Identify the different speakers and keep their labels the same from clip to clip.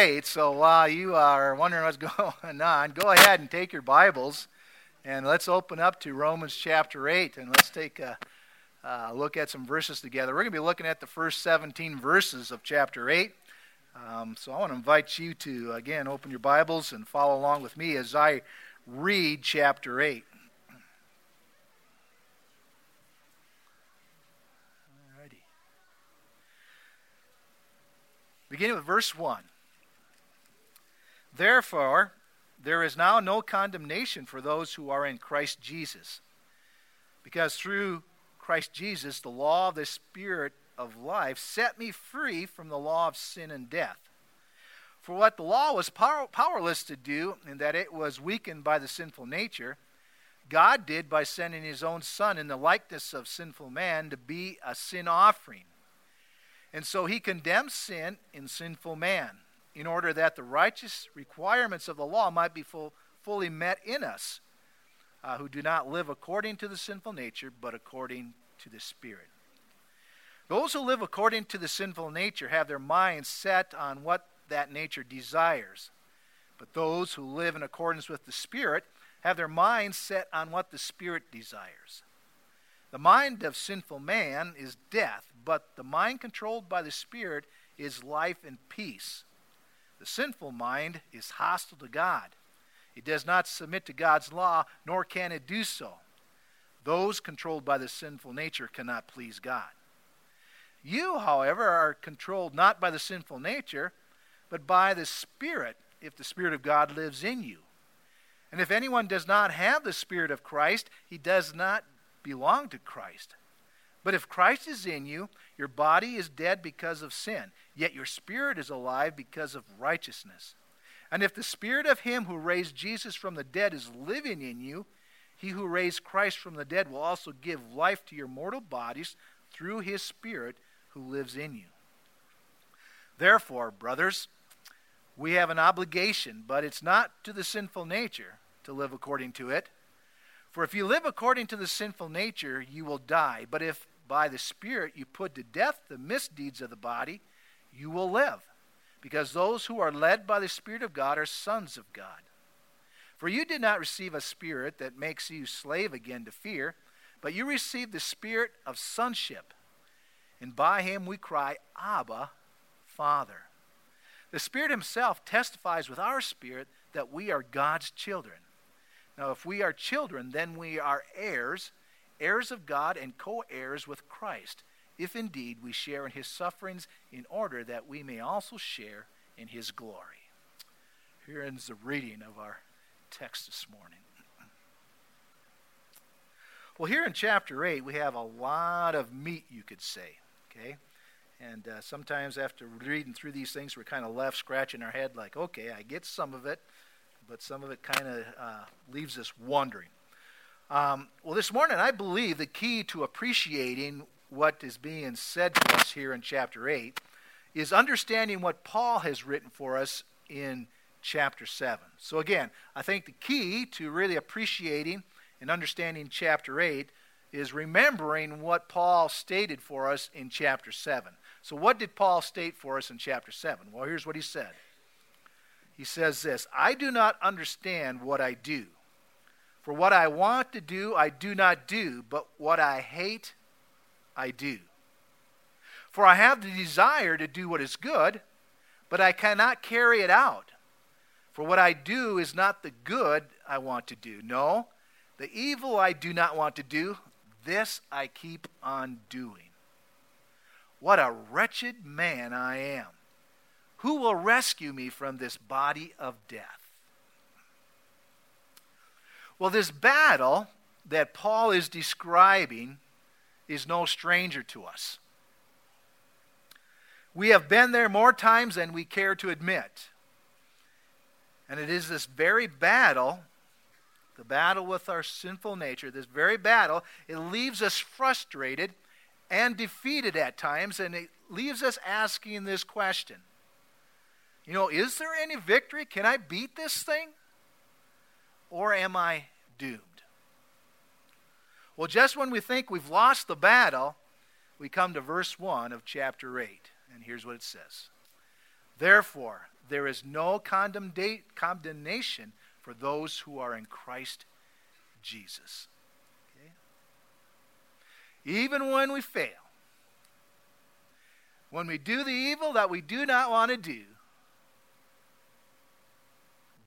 Speaker 1: 8. So while you are wondering what's going on, go ahead and take your Bibles and let's open up to Romans chapter 8 and let's take a, look at some verses together. We're going to be looking at the first 17 verses of chapter 8. Um, so I want to invite you to, again, open your Bibles and follow along with me as I read chapter 8. Beginning with verse 1. Therefore, there is now no condemnation for those who are in Christ Jesus. Because through Christ Jesus, the law of the Spirit of life set me free from the law of sin and death. For what the law was power, powerless to do, in that it was weakened by the sinful nature, God did by sending his own Son in the likeness of sinful man to be a sin offering. And so he condemns sin in sinful man in order that the righteous requirements of the law might be full, fully met in us uh, who do not live according to the sinful nature, but according to the Spirit. Those who live according to the sinful nature have their minds set on what that nature desires. But those who live in accordance with the Spirit have their minds set on what the Spirit desires. The mind of sinful man is death, but the mind controlled by the Spirit is life and peace. The sinful mind is hostile to God. It does not submit to God's law, nor can it do so. Those controlled by the sinful nature cannot please God. You, however, are controlled not by the sinful nature, but by the Spirit, if the Spirit of God lives in you. And if anyone does not have the Spirit of Christ, he does not belong to Christ. But if Christ is in you, your body is dead because of sin, yet your spirit is alive because of righteousness. And if the spirit of him who raised Jesus from the dead is living in you, he who raised Christ from the dead will also give life to your mortal bodies through his spirit who lives in you. Therefore, brothers, we have an obligation, but it's not to the sinful nature to live according to it. For if you live according to the sinful nature, you will die. But if by the Spirit you put to death the misdeeds of the body, you will live. Because those who are led by the Spirit of God are sons of God. For you did not receive a spirit that makes you slave again to fear, but you received the spirit of sonship. And by him we cry, Abba, Father. The Spirit Himself testifies with our spirit that we are God's children. Now, if we are children, then we are heirs, heirs of God and co heirs with Christ, if indeed we share in his sufferings, in order that we may also share in his glory. Here ends the reading of our text this morning. Well, here in chapter 8, we have a lot of meat, you could say. Okay? And uh, sometimes after reading through these things, we're kind of left scratching our head like, okay, I get some of it but some of it kind of uh, leaves us wondering. Um, well, this morning, I believe the key to appreciating what is being said to us here in chapter 8 is understanding what Paul has written for us in chapter 7. So, again, I think the key to really appreciating and understanding chapter 8 is remembering what Paul stated for us in chapter 7. So, what did Paul state for us in chapter 7? Well, here's what he said he says this I do not understand what I do. For what I want to do, I do not do, but what I hate, I do. For I have the desire to do what is good, but I cannot carry it out. For what I do is not the good I want to do. No, the evil I do not want to do, this I keep on doing. What a wretched man I am. Who will rescue me from this body of death? Well, this battle that Paul is describing is no stranger to us. We have been there more times than we care to admit. And it is this very battle, the battle with our sinful nature, this very battle, it leaves us frustrated and defeated at times, and it leaves us asking this question you know, is there any victory? Can I beat this thing? Or am I doomed? Well, just when we think we've lost the battle, we come to verse 1 of chapter 8. And here's what it says Therefore, there is no condemnation for those who are in Christ Jesus. Okay? Even when we fail, when we do the evil that we do not want to do,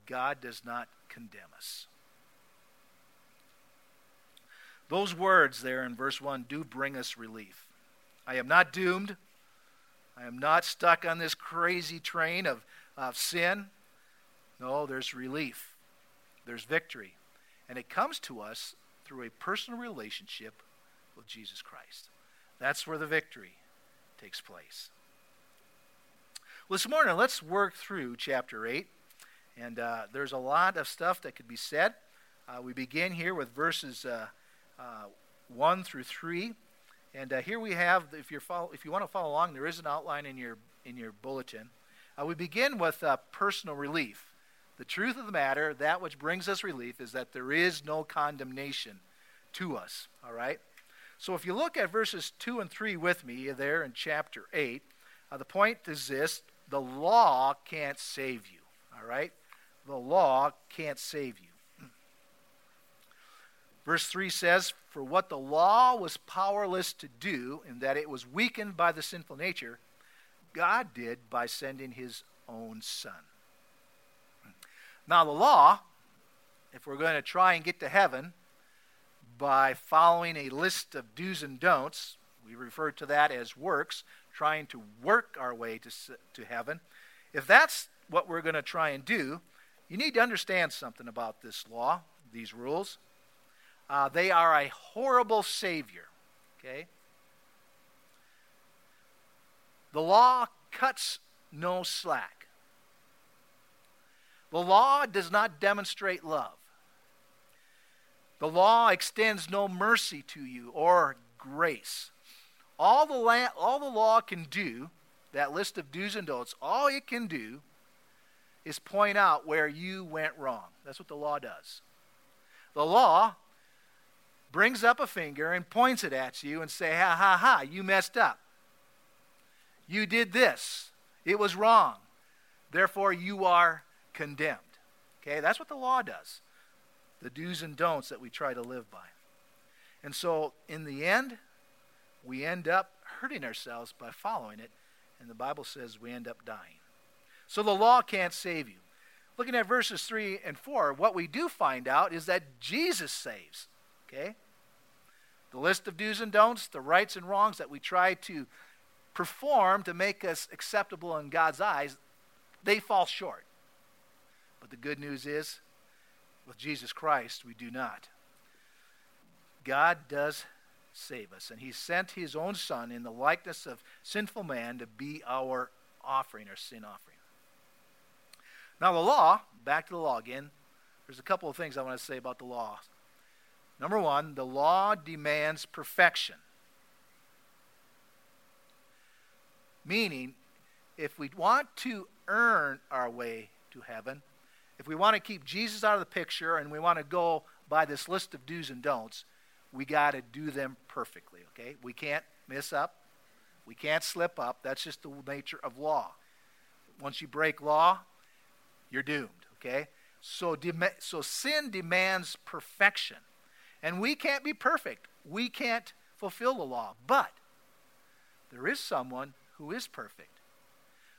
Speaker 1: God does not condemn us. Those words there in verse 1 do bring us relief. I am not doomed. I am not stuck on this crazy train of, of sin. No, there's relief, there's victory. And it comes to us through a personal relationship with Jesus Christ. That's where the victory takes place. Well, this morning, let's work through chapter 8. And uh, there's a lot of stuff that could be said. Uh, we begin here with verses uh, uh 1 through 3. And uh, here we have, if, you're follow, if you want to follow along, there is an outline in your, in your bulletin. Uh, we begin with personal relief. The truth of the matter, that which brings us relief, is that there is no condemnation to us. All right? So if you look at verses 2 and 3 with me there in chapter 8, the point is this the law can't save you. All right? The law can't save you. Verse 3 says, For what the law was powerless to do, in that it was weakened by the sinful nature, God did by sending his own Son. Now, the law, if we're going to try and get to heaven by following a list of do's and don'ts, we refer to that as works, trying to work our way to, to heaven. If that's what we're going to try and do, you need to understand something about this law, these rules. Uh, they are a horrible savior. Okay? The law cuts no slack. The law does not demonstrate love. The law extends no mercy to you or grace. All the, la- all the law can do, that list of do's and don'ts, all it can do is point out where you went wrong. That's what the law does. The law brings up a finger and points it at you and say, ha ha ha, you messed up. You did this. It was wrong. Therefore, you are condemned. Okay, that's what the law does. The do's and don'ts that we try to live by. And so, in the end, we end up hurting ourselves by following it, and the Bible says we end up dying. So the law can't save you. Looking at verses 3 and 4, what we do find out is that Jesus saves. Okay? The list of do's and don'ts, the rights and wrongs that we try to perform to make us acceptable in God's eyes, they fall short. But the good news is, with Jesus Christ, we do not. God does save us, and He sent His own Son in the likeness of sinful man to be our offering, our sin offering. Now, the law, back to the law again, there's a couple of things I want to say about the law. Number one, the law demands perfection. Meaning, if we want to earn our way to heaven, if we want to keep Jesus out of the picture and we want to go by this list of do's and don'ts, we got to do them perfectly, okay? We can't mess up. We can't slip up. That's just the nature of law. Once you break law, you're doomed, okay? So, so sin demands perfection. And we can't be perfect. We can't fulfill the law. But there is someone who is perfect,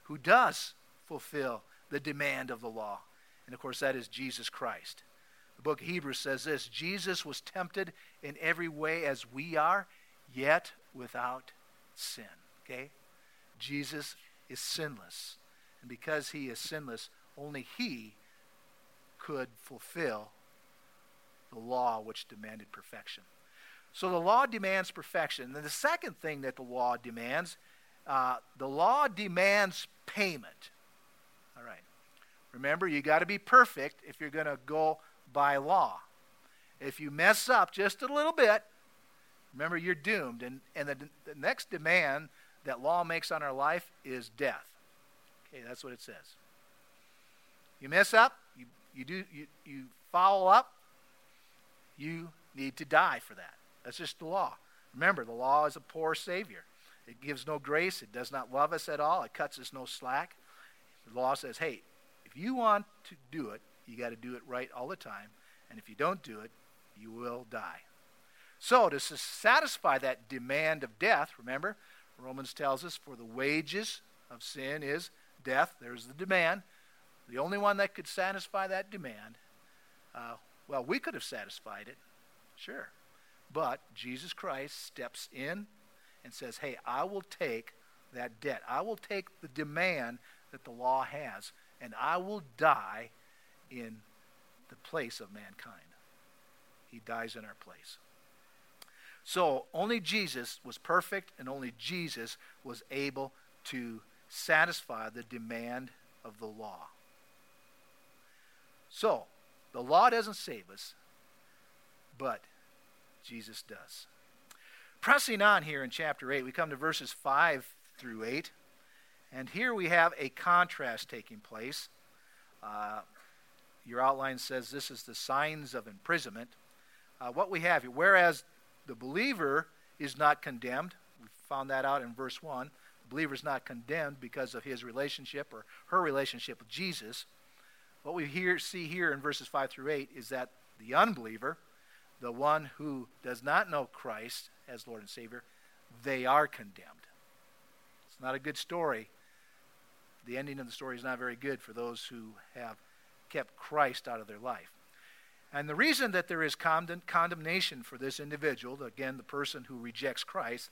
Speaker 1: who does fulfill the demand of the law. And of course, that is Jesus Christ. The book of Hebrews says this Jesus was tempted in every way as we are, yet without sin. Okay? Jesus is sinless. And because he is sinless, only he could fulfill the law which demanded perfection. So the law demands perfection. And the second thing that the law demands, uh, the law demands payment. All right. Remember, you got to be perfect if you're going to go by law. If you mess up just a little bit, remember you're doomed. And, and the, the next demand that law makes on our life is death. Okay, that's what it says. You mess up, you, you, do, you, you foul up, you need to die for that. That's just the law. Remember, the law is a poor Savior. It gives no grace, it does not love us at all, it cuts us no slack. The law says, hey, if you want to do it, you got to do it right all the time. And if you don't do it, you will die. So, to satisfy that demand of death, remember, Romans tells us, for the wages of sin is death. There's the demand. The only one that could satisfy that demand, uh, well, we could have satisfied it, sure. But Jesus Christ steps in and says, hey, I will take that debt. I will take the demand that the law has, and I will die in the place of mankind. He dies in our place. So only Jesus was perfect, and only Jesus was able to satisfy the demand of the law. So, the law doesn't save us, but Jesus does. Pressing on here in chapter 8, we come to verses 5 through 8. And here we have a contrast taking place. Uh, your outline says this is the signs of imprisonment. Uh, what we have here, whereas the believer is not condemned, we found that out in verse 1. The believer is not condemned because of his relationship or her relationship with Jesus. What we hear, see here in verses 5 through 8 is that the unbeliever, the one who does not know Christ as Lord and Savior, they are condemned. It's not a good story. The ending of the story is not very good for those who have kept Christ out of their life. And the reason that there is condemnation for this individual, again, the person who rejects Christ,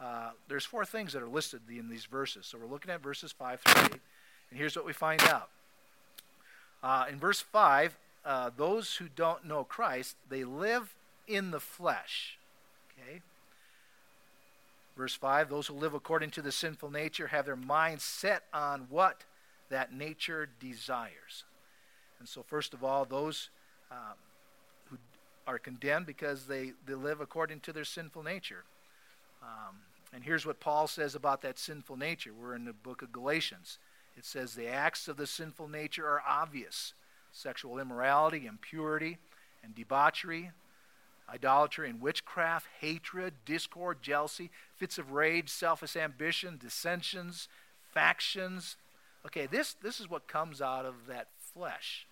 Speaker 1: uh, there's four things that are listed in these verses. So we're looking at verses 5 through 8, and here's what we find out. Uh, in verse 5, uh, those who don't know Christ, they live in the flesh. Okay? Verse 5 Those who live according to the sinful nature have their minds set on what that nature desires. And so, first of all, those um, who are condemned because they, they live according to their sinful nature. Um, and here's what Paul says about that sinful nature. We're in the book of Galatians. It says, The acts of the sinful nature are obvious sexual immorality, impurity, and debauchery, idolatry and witchcraft, hatred, discord, jealousy, fits of rage, selfish ambition, dissensions, factions. Okay, this, this is what comes out of that flesh.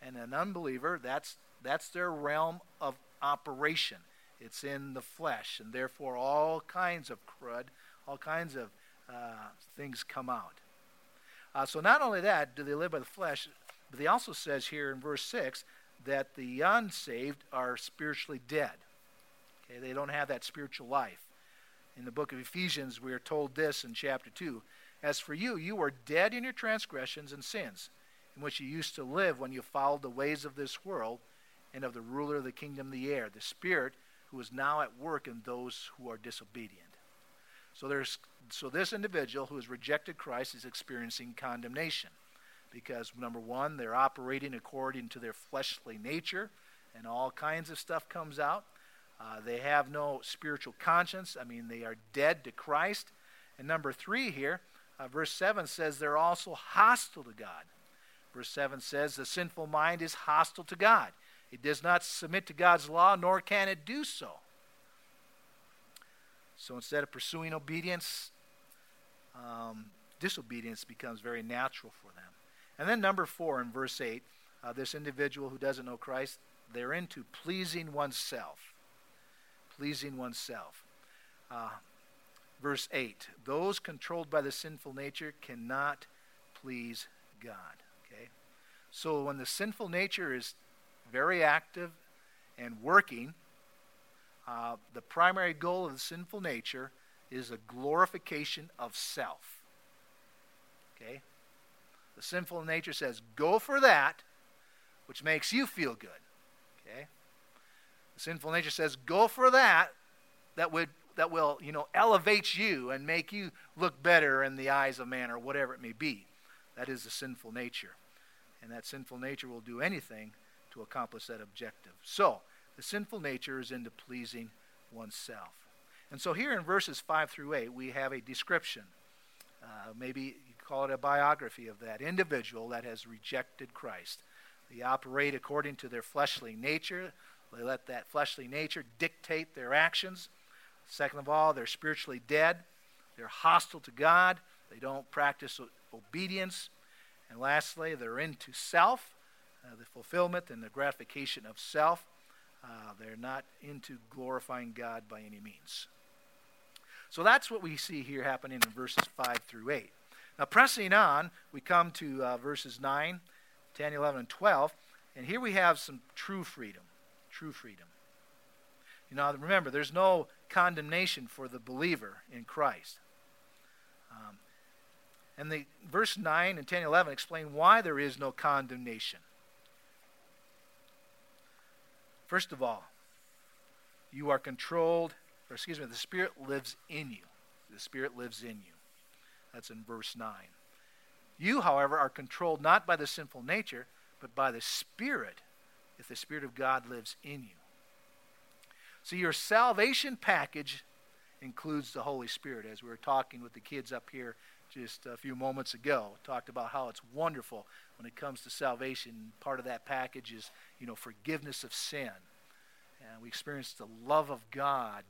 Speaker 1: And an unbeliever, that's, that's their realm of operation. It's in the flesh, and therefore all kinds of crud, all kinds of things come out. Uh, so not only that do they live by the flesh, but he also says here in verse 6 that the unsaved are spiritually dead. Okay, they don't have that spiritual life. In the book of Ephesians, we are told this in chapter 2 As for you, you were dead in your transgressions and sins, in which you used to live when you followed the ways of this world and of the ruler of the kingdom of the air, the Spirit who is now at work in those who are disobedient. So, there's, so this individual who has rejected Christ is experiencing condemnation because, number one, they're operating according to their fleshly nature, and all kinds of stuff comes out. Uh, they have no spiritual conscience. I mean, they are dead to Christ. And number three here, uh, verse 7 says they're also hostile to God. Verse 7 says the sinful mind is hostile to God. It does not submit to God's law, nor can it do so. So instead of pursuing obedience, um, disobedience becomes very natural for them. And then, number four in verse 8, uh, this individual who doesn't know Christ, they're into pleasing oneself. Pleasing oneself. Uh, verse 8 those controlled by the sinful nature cannot please God. Okay? So when the sinful nature is very active and working, uh, the primary goal of the sinful nature is a glorification of self. Okay? The sinful nature says, go for that, which makes you feel good. Okay? The sinful nature says, go for that, that would that will, you know, elevate you and make you look better in the eyes of man or whatever it may be. That is the sinful nature. And that sinful nature will do anything to accomplish that objective. So, the sinful nature is into pleasing oneself. And so, here in verses 5 through 8, we have a description. Uh, maybe you call it a biography of that individual that has rejected Christ. They operate according to their fleshly nature, they let that fleshly nature dictate their actions. Second of all, they're spiritually dead, they're hostile to God, They don't practice obedience. And lastly, they're into self, uh, the fulfillment and the gratification of self. Uh, they're not into glorifying God by any means. So that's what we see here happening in verses 5 through 8. Now, pressing on, we come to uh, verses 9, 10, 11, and 12. And here we have some true freedom. True freedom. You know, remember, there's no condemnation for the believer in Christ. Um, and the verse 9 and 10 and 11 explain why there is no condemnation. First of all, you are controlled, or excuse me, the Spirit lives in you. The Spirit lives in you. That's in verse 9. You, however, are controlled not by the sinful nature, but by the Spirit, if the Spirit of God lives in you. So your salvation package includes the Holy Spirit, as we were talking with the kids up here just a few moments ago. Talked about how it's wonderful when it comes to salvation. Part of that package is, you know, forgiveness of sin. And we experience the love of God.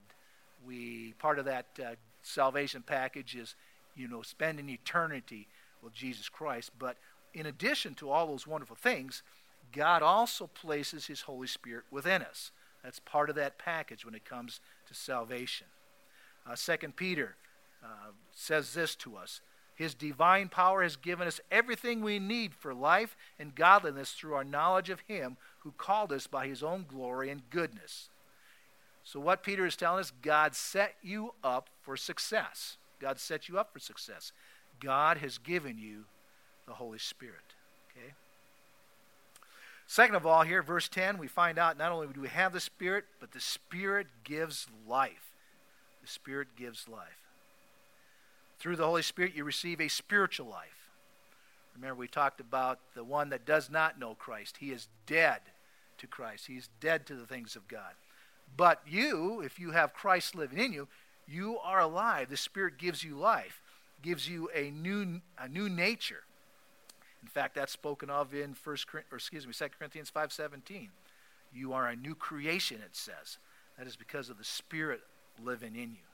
Speaker 1: We part of that uh, salvation package is, you know, spending eternity with Jesus Christ. But in addition to all those wonderful things, God also places His Holy Spirit within us. That's part of that package when it comes to salvation. Uh, 2 Peter uh, says this to us His divine power has given us everything we need for life and godliness through our knowledge of Him who called us by His own glory and goodness. So, what Peter is telling us, God set you up for success. God set you up for success. God has given you the Holy Spirit. Okay? Second of all, here, verse 10, we find out not only do we have the Spirit, but the Spirit gives life. The Spirit gives life. Through the Holy Spirit, you receive a spiritual life. Remember, we talked about the one that does not know Christ. He is dead to Christ, he's dead to the things of God. But you, if you have Christ living in you, you are alive. The Spirit gives you life, gives you a new, a new nature. In fact, that's spoken of in First, or excuse me, 2 Corinthians 5.17. You are a new creation, it says. That is because of the Spirit living in you.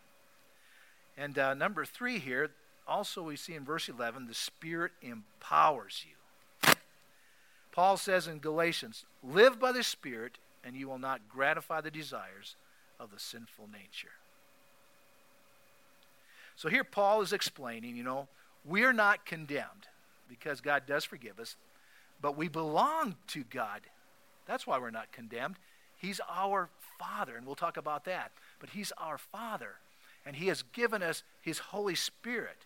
Speaker 1: And uh, number three here, also we see in verse 11, the Spirit empowers you. Paul says in Galatians, live by the Spirit, and you will not gratify the desires of the sinful nature. So here Paul is explaining, you know, we're not condemned because God does forgive us, but we belong to God. That's why we're not condemned. He's our Father, and we'll talk about that. But He's our Father, and He has given us His Holy Spirit.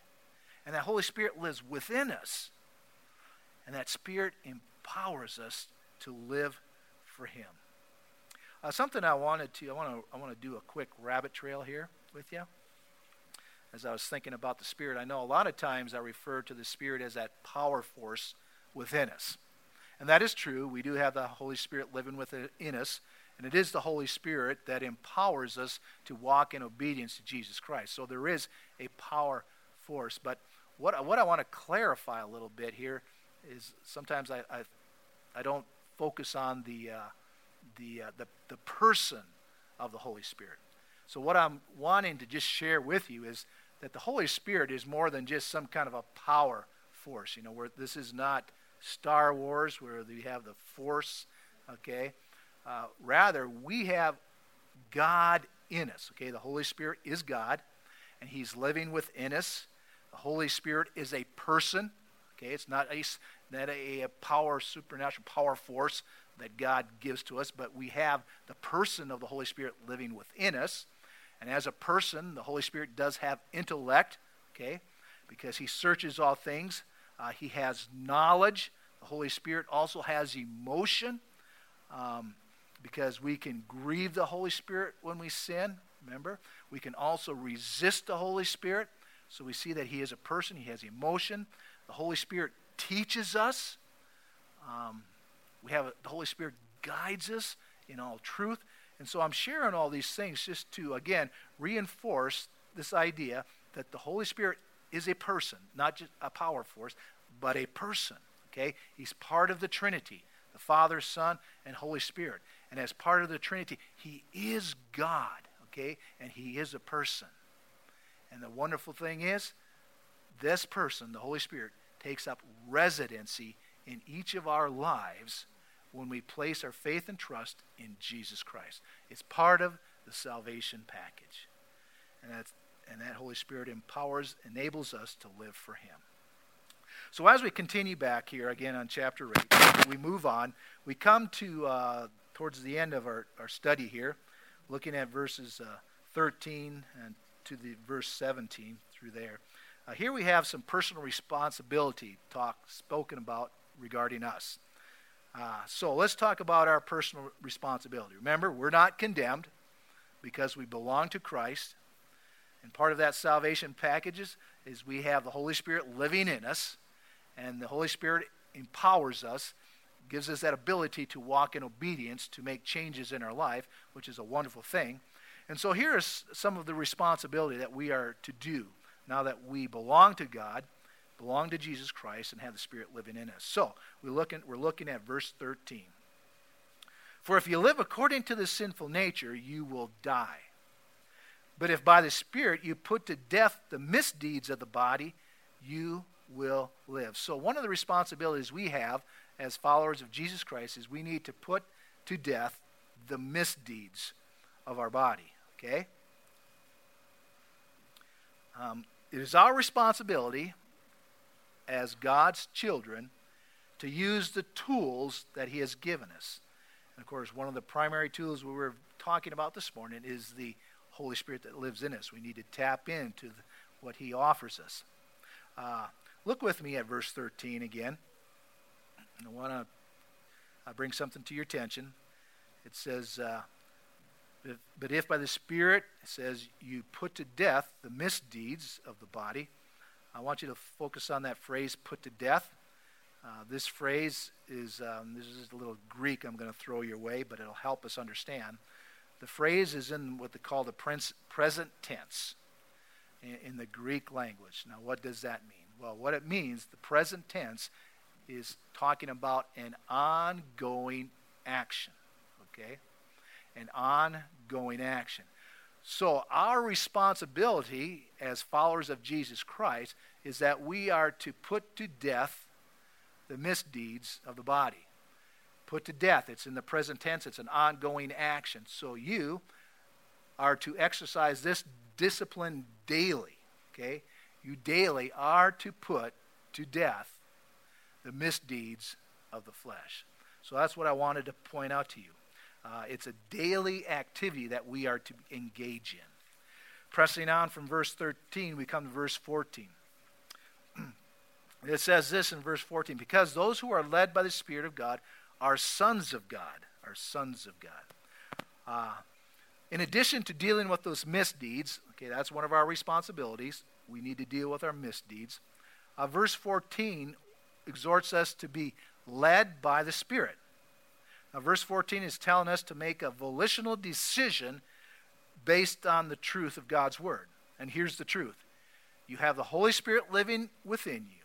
Speaker 1: And that Holy Spirit lives within us. And that Spirit empowers us to live for Him. Uh, something I wanted to, I want to, I want to do a quick rabbit trail here with you as I was thinking about the Spirit, I know a lot of times I refer to the Spirit as that power force within us. And that is true. We do have the Holy Spirit living within us. And it is the Holy Spirit that empowers us to walk in obedience to Jesus Christ. So there is a power force. But what, what I want to clarify a little bit here is sometimes I, I, I don't focus on the, uh, the, uh, the, the person of the Holy Spirit. So, what I'm wanting to just share with you is that the Holy Spirit is more than just some kind of a power force. You know, where this is not Star Wars where we have the force, okay? Uh, rather, we have God in us, okay? The Holy Spirit is God, and He's living within us. The Holy Spirit is a person, okay? It's not a, not a, a power, supernatural power force that God gives to us, but we have the person of the Holy Spirit living within us. And as a person, the Holy Spirit does have intellect, okay, because he searches all things. Uh, he has knowledge. The Holy Spirit also has emotion um, because we can grieve the Holy Spirit when we sin. Remember, we can also resist the Holy Spirit. So we see that he is a person, he has emotion. The Holy Spirit teaches us. Um, have a, the Holy Spirit guides us in all truth. And so I'm sharing all these things just to, again, reinforce this idea that the Holy Spirit is a person, not just a power force, but a person. Okay? He's part of the Trinity the Father, Son, and Holy Spirit. And as part of the Trinity, He is God. Okay? And He is a person. And the wonderful thing is this person, the Holy Spirit, takes up residency in each of our lives when we place our faith and trust in Jesus Christ. It's part of the salvation package. And, that's, and that Holy Spirit empowers, enables us to live for Him. So as we continue back here again on chapter 8, we move on. We come to uh, towards the end of our, our study here, looking at verses uh, 13 and to the verse 17 through there. Uh, here we have some personal responsibility talk spoken about regarding us. Uh, so let's talk about our personal responsibility. Remember, we're not condemned because we belong to Christ. And part of that salvation package is, is we have the Holy Spirit living in us, and the Holy Spirit empowers us, gives us that ability to walk in obedience, to make changes in our life, which is a wonderful thing. And so here is some of the responsibility that we are to do now that we belong to God belong to Jesus Christ, and have the Spirit living in us. So we're looking, we're looking at verse 13. For if you live according to the sinful nature, you will die. But if by the Spirit you put to death the misdeeds of the body, you will live. So, one of the responsibilities we have as followers of Jesus Christ is we need to put to death the misdeeds of our body. Okay? Um, it is our responsibility as God's children to use the tools that He has given us. And of course, one of the primary tools we were talking about this morning is the Holy Spirit that lives in us. We need to tap into the, what He offers us. Uh, look with me at verse 13 again. I want to bring something to your attention. It says, uh, But if by the Spirit, it says, you put to death the misdeeds of the body, I want you to focus on that phrase, put to death. Uh, this phrase is, um, this is a little Greek I'm going to throw your way, but it'll help us understand. The phrase is in what they call the present tense in, in the Greek language. Now, what does that mean? Well, what it means, the present tense, is talking about an ongoing action. Okay? An ongoing action. So, our responsibility as followers of Jesus Christ is that we are to put to death the misdeeds of the body. Put to death. It's in the present tense, it's an ongoing action. So, you are to exercise this discipline daily. Okay? You daily are to put to death the misdeeds of the flesh. So, that's what I wanted to point out to you. Uh, it's a daily activity that we are to engage in. Pressing on from verse 13, we come to verse 14. it says this in verse 14 because those who are led by the Spirit of God are sons of God, are sons of God. Uh, in addition to dealing with those misdeeds, okay, that's one of our responsibilities. We need to deal with our misdeeds. Uh, verse 14 exhorts us to be led by the Spirit. Now, verse 14 is telling us to make a volitional decision based on the truth of God's Word. And here's the truth you have the Holy Spirit living within you.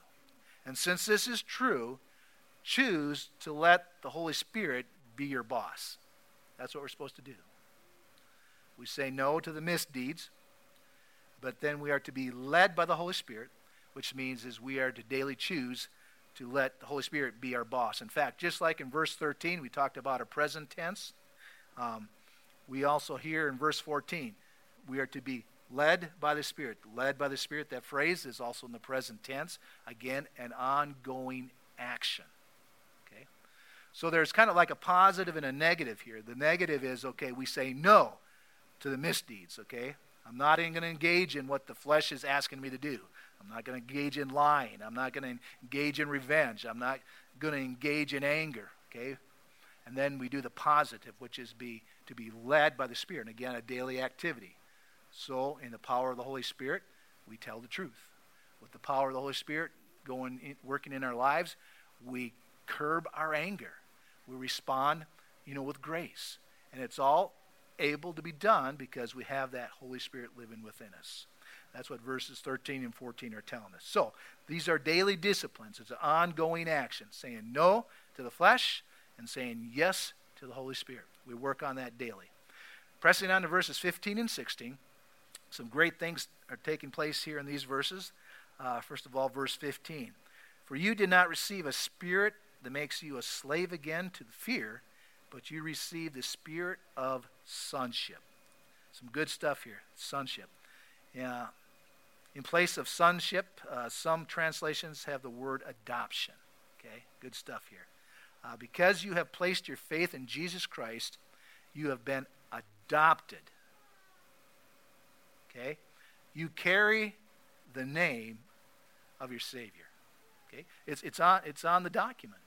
Speaker 1: And since this is true, choose to let the Holy Spirit be your boss. That's what we're supposed to do. We say no to the misdeeds, but then we are to be led by the Holy Spirit, which means is we are to daily choose to let the Holy Spirit be our boss. In fact, just like in verse 13, we talked about a present tense, um, we also hear in verse 14, we are to be led by the Spirit. Led by the Spirit, that phrase is also in the present tense. Again, an ongoing action. Okay? So there's kind of like a positive and a negative here. The negative is, okay, we say no to the misdeeds, okay? I'm not even going to engage in what the flesh is asking me to do. I'm not going to engage in lying. I'm not going to engage in revenge. I'm not going to engage in anger. Okay? And then we do the positive, which is be to be led by the Spirit. And again, a daily activity. So, in the power of the Holy Spirit, we tell the truth. With the power of the Holy Spirit going in, working in our lives, we curb our anger. We respond, you know, with grace. And it's all able to be done because we have that Holy Spirit living within us. That's what verses 13 and 14 are telling us. So, these are daily disciplines. It's an ongoing action, saying no to the flesh and saying yes to the Holy Spirit. We work on that daily. Pressing on to verses 15 and 16, some great things are taking place here in these verses. Uh, first of all, verse 15. For you did not receive a spirit that makes you a slave again to fear, but you received the spirit of sonship. Some good stuff here. Sonship. Yeah. In place of sonship, uh, some translations have the word adoption. Okay, good stuff here. Uh, because you have placed your faith in Jesus Christ, you have been adopted. Okay? You carry the name of your Savior. Okay? It's, it's, on, it's on the document.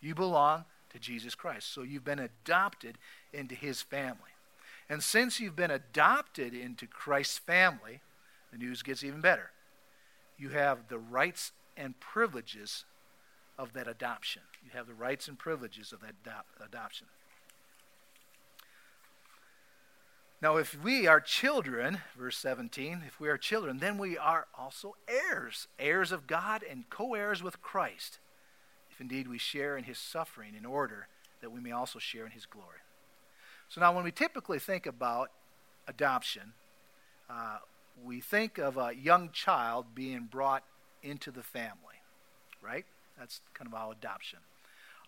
Speaker 1: You belong to Jesus Christ. So you've been adopted into his family. And since you've been adopted into Christ's family, the news gets even better. You have the rights and privileges of that adoption. You have the rights and privileges of that adoption. Now, if we are children, verse 17, if we are children, then we are also heirs, heirs of God and co heirs with Christ, if indeed we share in his suffering, in order that we may also share in his glory. So now, when we typically think about adoption, uh, we think of a young child being brought into the family, right? That's kind of our adoption.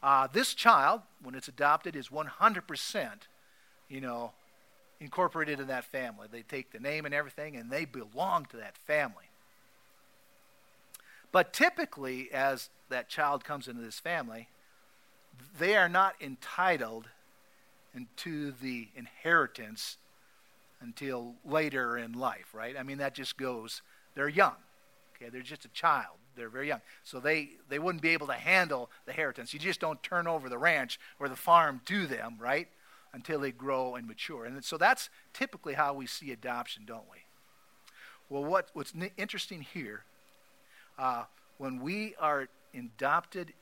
Speaker 1: Uh, this child, when it's adopted, is 100%, you know, incorporated in that family. They take the name and everything, and they belong to that family. But typically, as that child comes into this family, they are not entitled to the inheritance until later in life, right? I mean, that just goes, they're young. Okay, they're just a child. They're very young. So they, they wouldn't be able to handle the inheritance. You just don't turn over the ranch or the farm to them, right? Until they grow and mature. And so that's typically how we see adoption, don't we? Well, what, what's interesting here, uh, when we are adopted,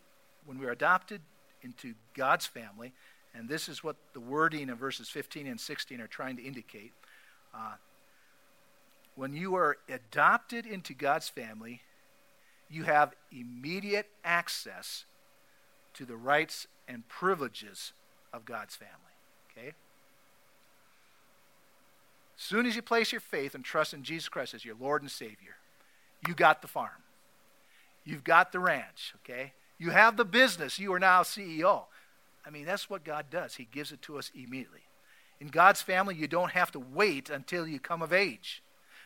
Speaker 1: when we're adopted into God's family, and this is what the wording of verses 15 and 16 are trying to indicate. When you are adopted into God's family, you have immediate access to the rights and privileges of God's family. Okay? As soon as you place your faith and trust in Jesus Christ as your Lord and Savior, you got the farm. You've got the ranch, okay? You have the business. You are now CEO. I mean, that's what God does. He gives it to us immediately. In God's family, you don't have to wait until you come of age.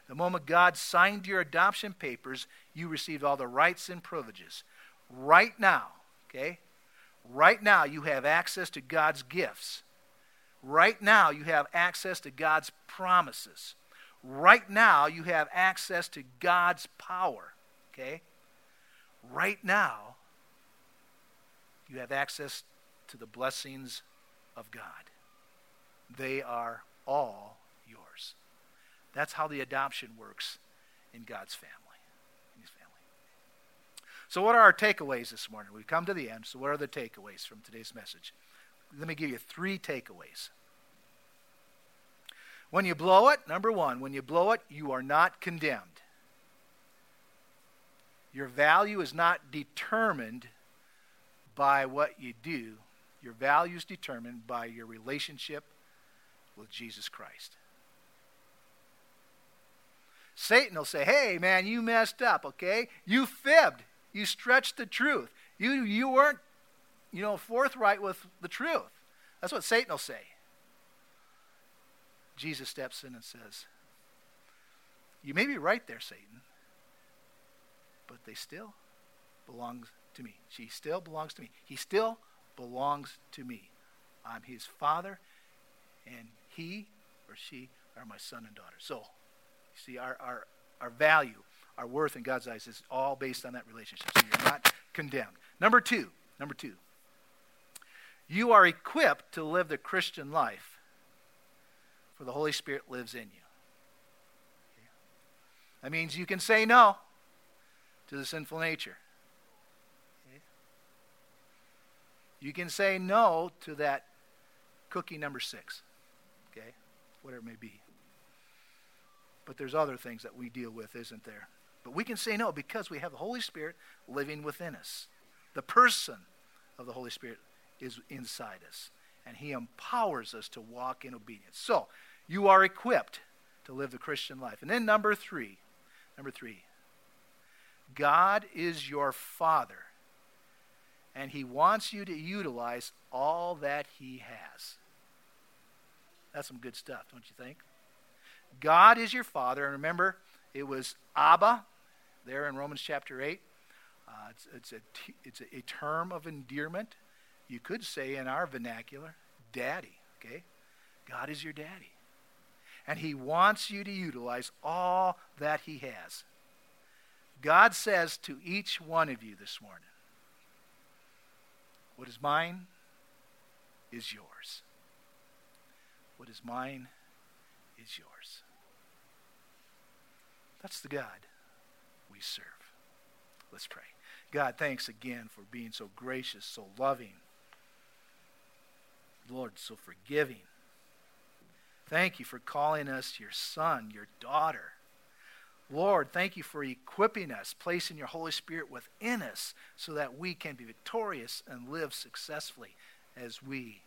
Speaker 1: The moment God signed your adoption papers, you received all the rights and privileges. Right now, okay? Right now, you have access to God's gifts. Right now, you have access to God's promises. Right now, you have access to God's power, okay? Right now, you have access to the blessings of God. They are all yours. That's how the adoption works in God's family. In his family. So, what are our takeaways this morning? We've come to the end. So, what are the takeaways from today's message? Let me give you three takeaways. When you blow it, number one, when you blow it, you are not condemned. Your value is not determined by what you do, your value is determined by your relationship with Jesus Christ. Satan will say, hey, man, you messed up, okay? You fibbed. You stretched the truth. You, you weren't, you know, forthright with the truth. That's what Satan will say. Jesus steps in and says, You may be right there, Satan, but they still belong to me. She still belongs to me. He still belongs to me. I'm his father, and he or she are my son and daughter. So, you see, our, our, our value, our worth in God's eyes is all based on that relationship. So you're not condemned. Number two, number two, you are equipped to live the Christian life, for the Holy Spirit lives in you. That means you can say no to the sinful nature. You can say no to that cookie number six? Whatever it may be. But there's other things that we deal with, isn't there? But we can say no because we have the Holy Spirit living within us. The person of the Holy Spirit is inside us, and He empowers us to walk in obedience. So, you are equipped to live the Christian life. And then, number three, number three, God is your Father, and He wants you to utilize all that He has. That's some good stuff, don't you think? God is your Father, and remember, it was Abba there in Romans chapter 8. Uh, it's, it's, a, it's a term of endearment. You could say in our vernacular, daddy, okay? God is your daddy. And he wants you to utilize all that he has. God says to each one of you this morning, What is mine is yours. What is mine is yours. That's the God we serve. Let's pray. God, thanks again for being so gracious, so loving. Lord, so forgiving. Thank you for calling us your son, your daughter. Lord, thank you for equipping us, placing your Holy Spirit within us so that we can be victorious and live successfully as we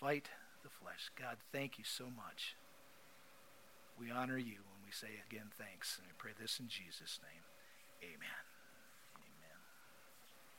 Speaker 1: fight the flesh. God, thank you so much. We honor you when we say again thanks. And we pray this in Jesus' name. Amen.